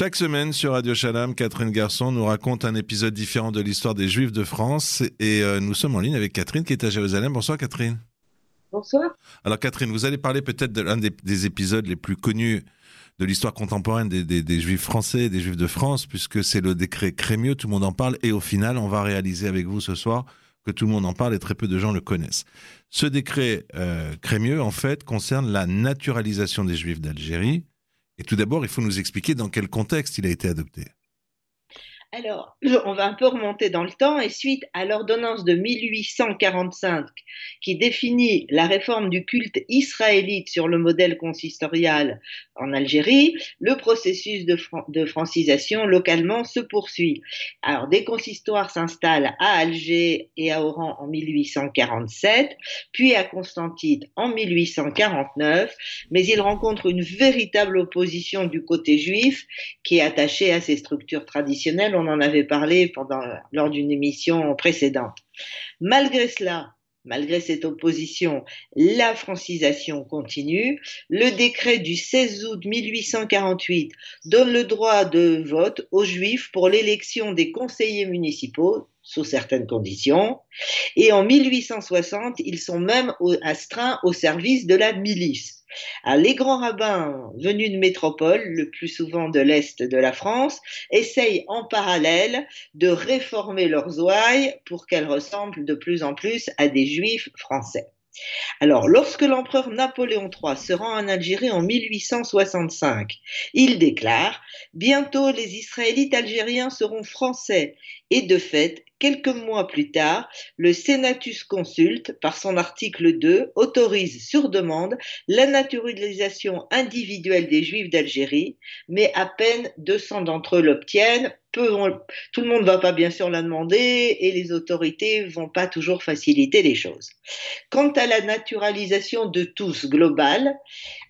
Chaque semaine sur Radio Shalom, Catherine Garçon nous raconte un épisode différent de l'histoire des Juifs de France et euh, nous sommes en ligne avec Catherine qui est à Jérusalem. Bonsoir Catherine. Bonsoir. Alors Catherine, vous allez parler peut-être de l'un des, épisodes les plus connus de l'histoire contemporaine des, Juifs français, des Juifs de France, puisque c'est le décret Crémieux, tout le monde en parle, et au final, on va réaliser avec vous ce soir que tout le monde en parle et très peu de gens le connaissent. Ce décret euh, Crémieux, en fait, concerne la naturalisation des Juifs d'Algérie. Et tout d'abord, il faut nous expliquer dans quel contexte il a été adopté. Alors, on va un peu remonter dans le temps et suite à l'ordonnance de 1845 qui définit la réforme du culte israélite sur le modèle consistorial en Algérie, le processus de, francisation localement se poursuit. Alors, des consistoires s'installent à Alger et à Oran en 1847, puis à Constantine en 1849, mais ils rencontrent une véritable opposition du côté juif qui est attaché à ces structures traditionnelles on en avait parlé pendant, lors d'une émission précédente. Malgré cela, Malgré cette opposition, la francisation continue. Le décret du 16 août 1848 donne le droit de vote aux Juifs pour l'élection des conseillers municipaux, sous certaines conditions. Et en 1860, ils sont même astreints au service de la milice. Les grands rabbins venus de métropole, le plus souvent de l'Est de la France, essayent en parallèle de réformer leurs ouailles pour qu'elles ressemblent de plus en plus à des juifs français. Alors, lorsque l'empereur Napoléon III se rend en Algérie en 1865, il déclare Bientôt les Israélites algériens seront français. Et de fait, quelques mois plus tard, le Senatus Consulte, par son article 2, autorise sur demande la naturalisation individuelle des Juifs d'Algérie, mais à peine 200 d'entre eux l'obtiennent tout le monde ne va pas bien sûr la demander et les autorités vont pas toujours faciliter les choses. Quant à la naturalisation de tous globale,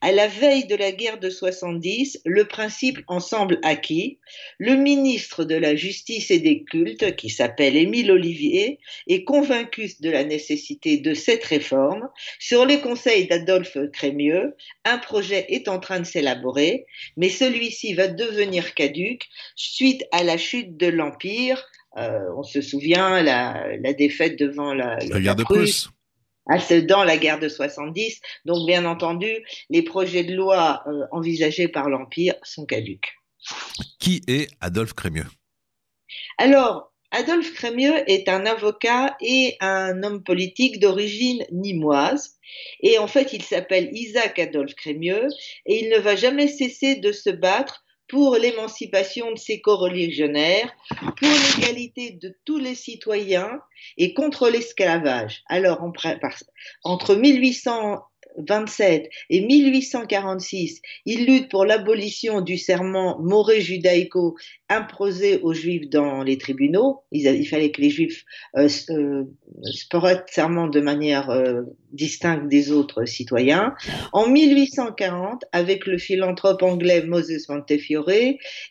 à la veille de la guerre de 70, le principe en semble acquis. Le ministre de la Justice et des Cultes, qui s'appelle Émile Olivier, est convaincu de la nécessité de cette réforme. Sur les conseils d'Adolphe Crémieux, un projet est en train de s'élaborer, mais celui-ci va devenir caduque suite à la chute de l'Empire. Euh, on se souvient la, la défaite devant la, la, guerre de Prusse dans la guerre de 70. Donc, bien entendu, les projets de loi euh, envisagés par l'Empire sont caduques. Qui est Adolphe Crémieux? Alors, Adolphe Crémieux est un avocat et un homme politique d'origine nimoise. Et en fait, il s'appelle Isaac Adolphe Crémieux et il ne va jamais cesser de se battre pour l'émancipation de ses coreligionnaires, pour l'égalité de tous les citoyens et contre l'esclavage. Alors, entre 1800 27 et 1846, il lutte pour l'abolition du serment moré judaïco imposé aux juifs dans les tribunaux. Il, fallait que les juifs euh, euh, serment de manière euh, distincte des autres citoyens. En 1840, avec le philanthrope anglais Moses Montefiore,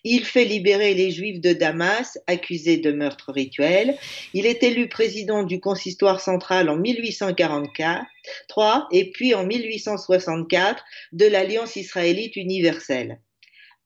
il fait libérer les juifs de Damas accusés de meurtre rituel. Il est élu président du consistoire central en 1844 3, et puis en 1864 de l'Alliance israélite universelle.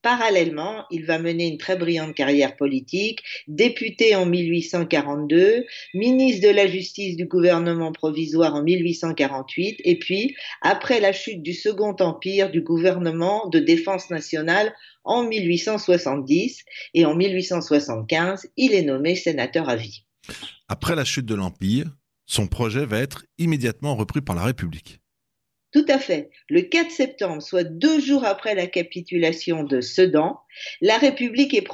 Parallèlement, il va mener une très brillante carrière politique, député en 1842, ministre de la Justice du gouvernement provisoire en 1848, et puis, après la chute du Second Empire, du gouvernement de défense nationale en 1870, et en 1875, il est nommé sénateur à vie. Après la chute de l'Empire, son projet va être immédiatement repris par la République. Tout à fait. Le 4 septembre, soit deux jours après la capitulation de Sedan, la République est,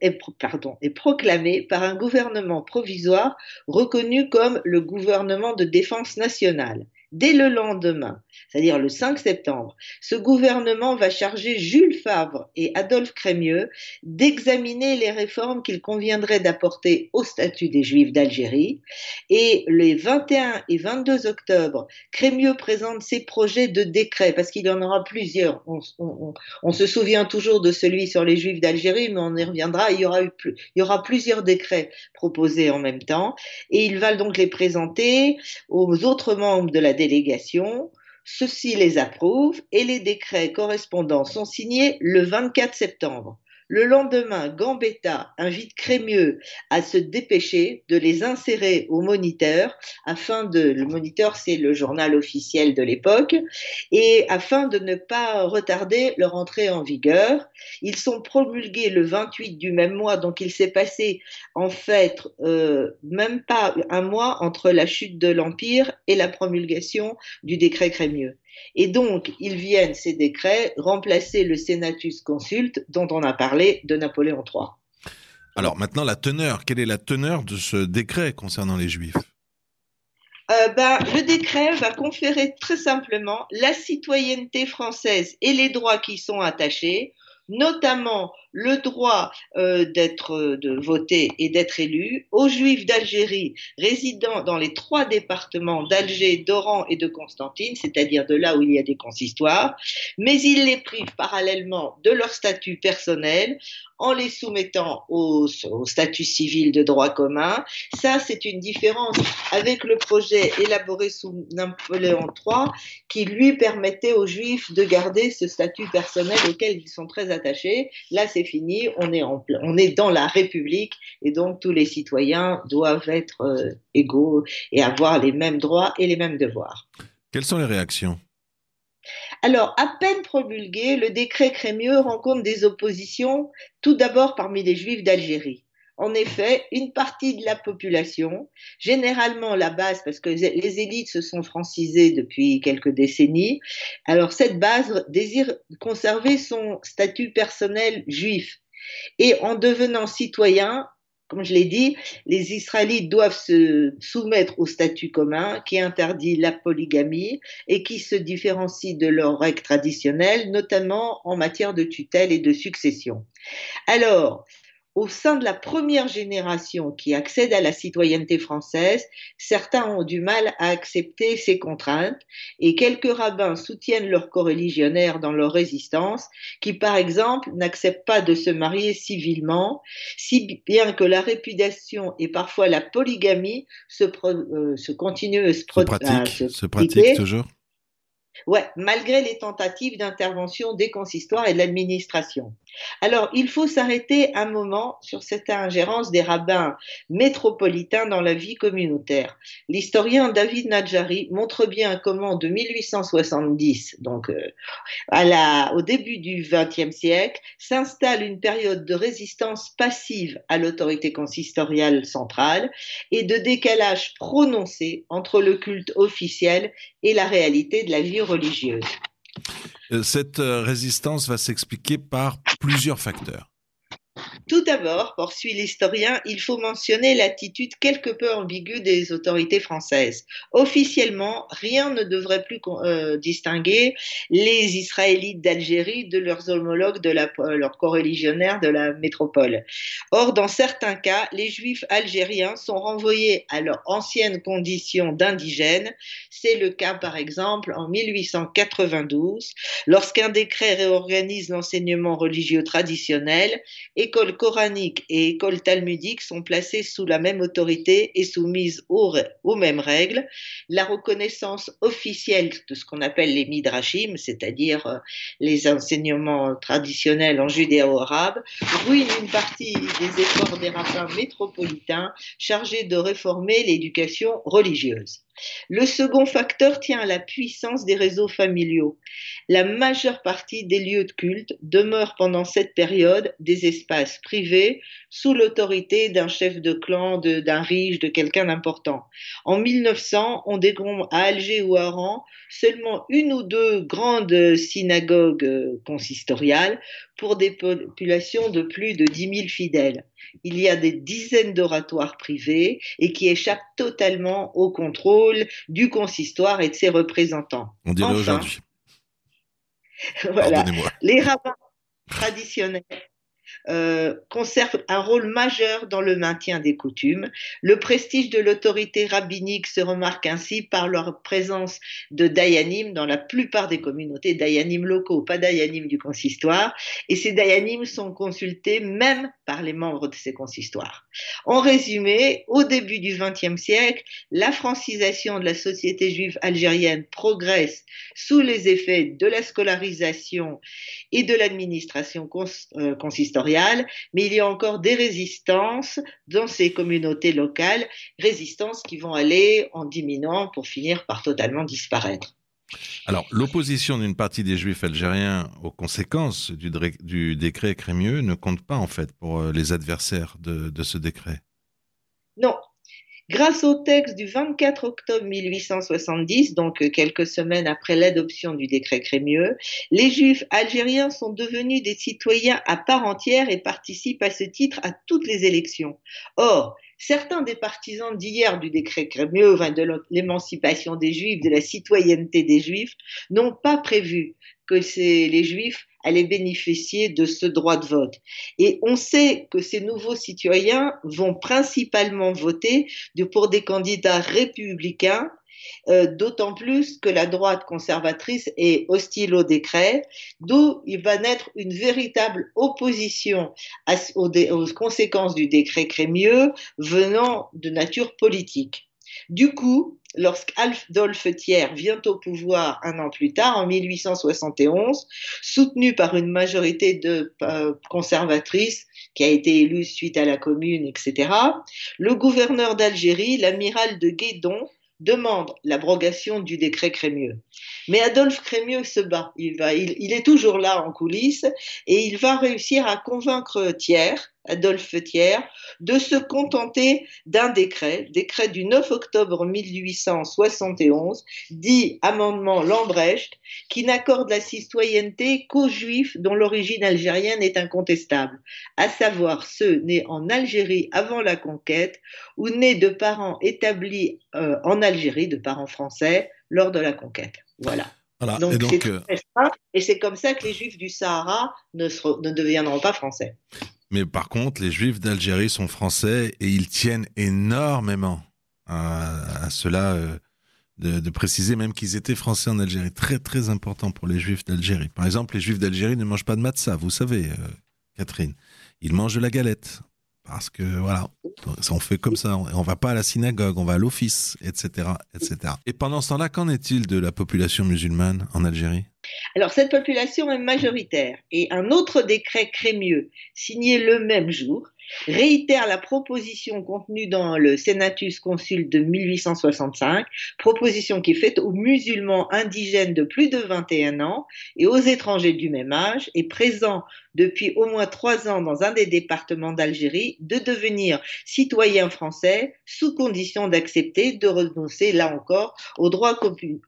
est proclamée par un gouvernement provisoire reconnu comme le gouvernement de défense nationale. Dès le lendemain, c'est-à-dire le 5 septembre, ce gouvernement va charger Jules Favre et Adolphe Crémieux d'examiner les réformes qu'il conviendrait d'apporter au statut des Juifs d'Algérie. Et les 21 et 22 octobre, Crémieux présente ses projets de décret, parce qu'il y en aura plusieurs. On, se souvient toujours de celui sur les Juifs d'Algérie, mais on y reviendra. Il y aura, aura plusieurs décrets proposés en même temps. Et il va donc les présenter aux autres membres de la délégation. Ceux-ci les approuvent et les décrets correspondants sont signés le 24 septembre. Le lendemain, Gambetta invite Crémieux à se dépêcher de les insérer au moniteur afin de, le moniteur c'est le journal officiel de l'époque, et afin de ne pas retarder leur entrée en vigueur. Ils sont promulgués le 28 du même mois, donc il s'est passé en fait euh, même pas un mois entre la chute de l'Empire et la promulgation du décret Crémieux. Et donc, ils viennent, ces décrets, remplacer le Senatus Consulte dont on a parlé de Napoléon III. Alors maintenant, la teneur, quelle est la teneur de ce décret concernant les Juifs? Euh, ben, le décret va conférer très simplement la citoyenneté française et les droits qui y sont attachés, notamment le droit euh, d'être euh, de voter et d'être élu aux Juifs d'Algérie résidant dans les trois départements d'Alger, d'Oran et de Constantine, c'est-à-dire de là où il y a des consistoires, mais il les prive parallèlement de leur statut personnel en les soumettant au, statut civil de droit commun. Ça, c'est une différence avec le projet élaboré sous Napoléon III qui lui permettait aux Juifs de garder ce statut personnel auquel ils sont très attachés. Là, c'est fini, on est, en, on est dans la République et donc tous les citoyens doivent être euh, égaux et avoir les mêmes droits et les mêmes devoirs. Quelles sont les réactions? Alors, à peine promulgué, le décret Crémieux rencontre des oppositions, tout d'abord parmi les Juifs d'Algérie. En effet, une partie de la population, généralement la base, parce que les élites se sont francisées depuis quelques décennies, alors cette base désire conserver son statut personnel juif. Et en devenant citoyen, comme je l'ai dit, les Israélites doivent se soumettre au statut commun qui interdit la polygamie et qui se différencie de leurs règles traditionnelles, notamment en matière de tutelle et de succession. Alors, au sein de la première génération qui accède à la citoyenneté française, certains ont du mal à accepter ces contraintes et quelques rabbins soutiennent leurs coreligionnaires dans leur résistance, qui par exemple n'acceptent pas de se marier civilement, si bien que la répudiation et parfois la polygamie se, euh, se continuent à se, pratique, se pratique toujours Ouais, malgré les tentatives d'intervention des consistoires et de l'administration. Alors, il faut s'arrêter un moment sur cette ingérence des rabbins métropolitains dans la vie communautaire. L'historien David Nadjari montre bien comment de 1870, donc euh, au début du XXe siècle, s'installe une période de résistance passive à l'autorité consistoriale centrale et de décalage prononcé entre le culte officiel et la réalité de la vie religieuse. Euh, cette euh, résistance va s'expliquer par plusieurs facteurs. Tout d'abord, poursuit l'historien, il faut mentionner l'attitude quelque peu ambiguë des autorités françaises. Officiellement, rien ne devrait plus euh, distinguer les Israélites d'Algérie de leurs homologues de la, euh, leurs coreligionnaires de la métropole. Or, dans certains cas, les Juifs algériens sont renvoyés à leur ancienne condition d'indigènes. C'est le cas, par exemple, en 1892, lorsqu'un décret réorganise l'enseignement religieux traditionnel, école coranique et école talmudique sont placées sous la même autorité et soumises aux, mêmes règles. La reconnaissance officielle de ce qu'on appelle les midrashim, c'est-à-dire euh, les enseignements traditionnels en judéo-arabe, ruine une partie des efforts des rabbins métropolitains chargés de réformer l'éducation religieuse. Le second facteur tient à la puissance des réseaux familiaux. La majeure partie des lieux de culte demeurent pendant cette période des espaces privés sous l'autorité d'un chef de clan, d'un riche, de quelqu'un d'important. En 1900, on découvre à Alger ou à Oran seulement une ou deux grandes synagogues euh, consistoriales pour des populations de plus de 10 000 fidèles. Il y a des dizaines d'oratoires privés et qui échappent totalement au contrôle du consistoire et de ses représentants. On dirait aujourd'hui. voilà. Les rabbins traditionnels euh, conservent un rôle majeur dans le maintien des coutumes. Le prestige de l'autorité rabbinique se remarque ainsi par leur présence de dayanim dans la plupart des communautés, dayanim locaux, pas dayanim du consistoire, et ces dayanim sont consultés même par les membres de ces consistoires. En résumé, au début du XXe siècle, la francisation de la société juive algérienne progresse sous les effets de la scolarisation et de l'administration euh, consistoriale mais il y a encore des résistances dans ces communautés locales, résistances qui vont aller en diminuant pour finir par totalement disparaître. Alors, l'opposition d'une partie des Juifs algériens aux conséquences du, décret Crémieux ne compte pas, en fait, pour euh, les adversaires de ce décret? Non, Grâce au texte du 24 octobre 1870, donc euh, quelques semaines après l'adoption du décret Crémieux, les Juifs algériens sont devenus des citoyens à part entière et participent à ce titre à toutes les élections. Or, certains des partisans d'hier du décret Crémieux, de l'émancipation des Juifs, de la citoyenneté des Juifs, n'ont pas prévu que les Juifs allaient bénéficier de ce droit de vote. Et on sait que ces nouveaux citoyens vont principalement voter pour des candidats républicains euh, d'autant plus que la droite conservatrice est hostile au décret, d'où il va naître une véritable opposition aux, aux, conséquences du décret Crémieux venant de nature politique. Du coup, lorsqu'Adolphe Thiers vient au pouvoir un an plus tard, en 1871, soutenu par une majorité de euh, conservatrices qui a été élue suite à la Commune, etc., le gouverneur d'Algérie, l'amiral de Guédon, demande l'abrogation du décret Crémieux. Mais Adolphe Crémieux se bat. Il, va, il, est toujours là en coulisses et il va réussir à convaincre Thiers, Adolphe Thiers, de se contenter d'un décret, décret du 9 octobre 1871, dit amendement Lambrecht, qui n'accorde la citoyenneté qu'aux juifs dont l'origine algérienne est incontestable, à savoir ceux nés en Algérie avant la conquête ou nés de parents établis euh, en Algérie, de parents français, lors de la conquête. Voilà. Donc, et, euh, et c'est comme ça que les juifs du Sahara ne, ne deviendront pas français. Mais par contre, les juifs d'Algérie sont français et ils tiennent énormément à, cela euh, de, préciser même qu'ils étaient français en Algérie. Très très important pour les juifs d'Algérie. Par exemple, les juifs d'Algérie ne mangent pas de matzah, vous savez, euh, Catherine. Ils mangent de la galette. Parce que voilà, on fait comme ça, on va pas à la synagogue, on va à l'office, etc., etc. Et pendant ce temps-là, qu'en est-il de la population musulmane en Algérie? Alors cette population est majoritaire et un autre décret Crémieux, signé le même jour, réitère la proposition contenue dans le Senatus Consul de 1865, proposition qui est faite aux musulmans indigènes de plus de 21 ans et aux étrangers du même âge et présents depuis au moins trois ans dans un des départements d'Algérie de devenir citoyens français sous condition d'accepter de renoncer là encore aux droits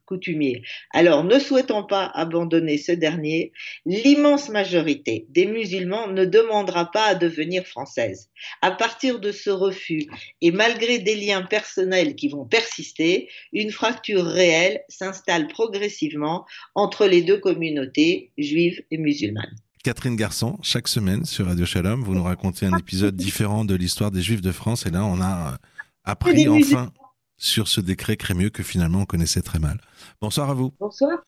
coutumiers. Alors ne souhaitant pas abandonner ce dernier, l'immense majorité des musulmans ne demandera pas à devenir française. À partir de ce refus, et malgré des liens personnels qui vont persister, une fracture réelle s'installe progressivement entre les deux communautés, juives et musulmanes. Catherine Garçon, chaque semaine sur Radio Shalom, vous nous racontez un épisode différent de l'histoire des Juifs de France. Et là, on a euh, appris enfin sur ce décret crémieux que finalement on connaissait très mal. Bonsoir à vous. Bonsoir.